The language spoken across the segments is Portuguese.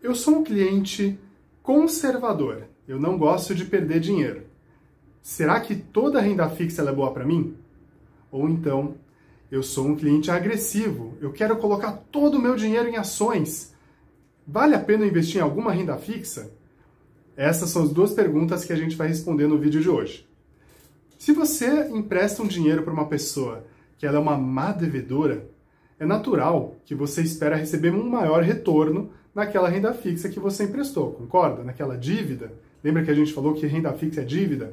Eu sou um cliente conservador. Eu não gosto de perder dinheiro. Será que toda renda fixa é boa para mim? Ou então, eu sou um cliente agressivo. Eu quero colocar todo o meu dinheiro em ações. Vale a pena investir em alguma renda fixa? Essas são as duas perguntas que a gente vai responder no vídeo de hoje. Se você empresta um dinheiro para uma pessoa que ela é uma má devedora, é natural que você espera receber um maior retorno naquela renda fixa que você emprestou, concorda? Naquela dívida. Lembra que a gente falou que renda fixa é dívida?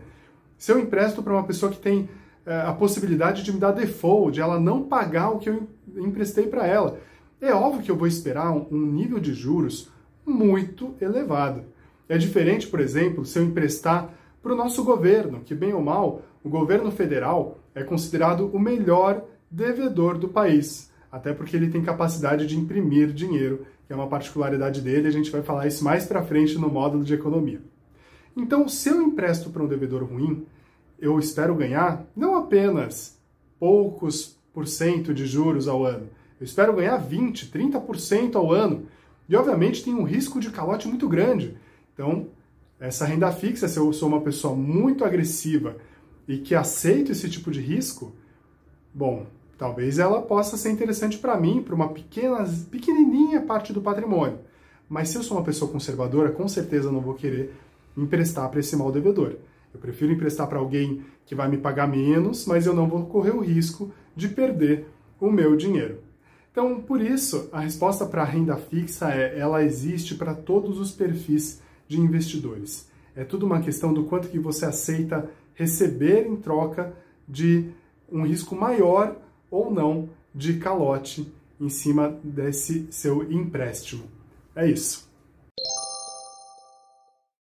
Se eu empresto para uma pessoa que tem é, a possibilidade de me dar default, de ela não pagar o que eu emprestei para ela, é óbvio que eu vou esperar um nível de juros muito elevado. É diferente, por exemplo, se eu emprestar para o nosso governo, que bem ou mal, o governo federal é considerado o melhor devedor do país, até porque ele tem capacidade de imprimir dinheiro, que é uma particularidade dele, a gente vai falar isso mais para frente no módulo de economia. Então, se eu empresto para um devedor ruim, eu espero ganhar não apenas poucos por cento de juros ao ano, eu espero ganhar 20, 30% ao ano. E obviamente tem um risco de calote muito grande. Então, essa renda fixa, se eu sou uma pessoa muito agressiva e que aceito esse tipo de risco, bom, talvez ela possa ser interessante para mim, para uma pequena, pequenininha parte do patrimônio. Mas se eu sou uma pessoa conservadora, com certeza não vou querer emprestar para esse mal devedor. Eu prefiro emprestar para alguém que vai me pagar menos, mas eu não vou correr o risco de perder o meu dinheiro. Então, por isso, a resposta para a renda fixa é ela existe para todos os perfis de investidores. É tudo uma questão do quanto que você aceita receber em troca de um risco maior ou não de calote em cima desse seu empréstimo. É isso.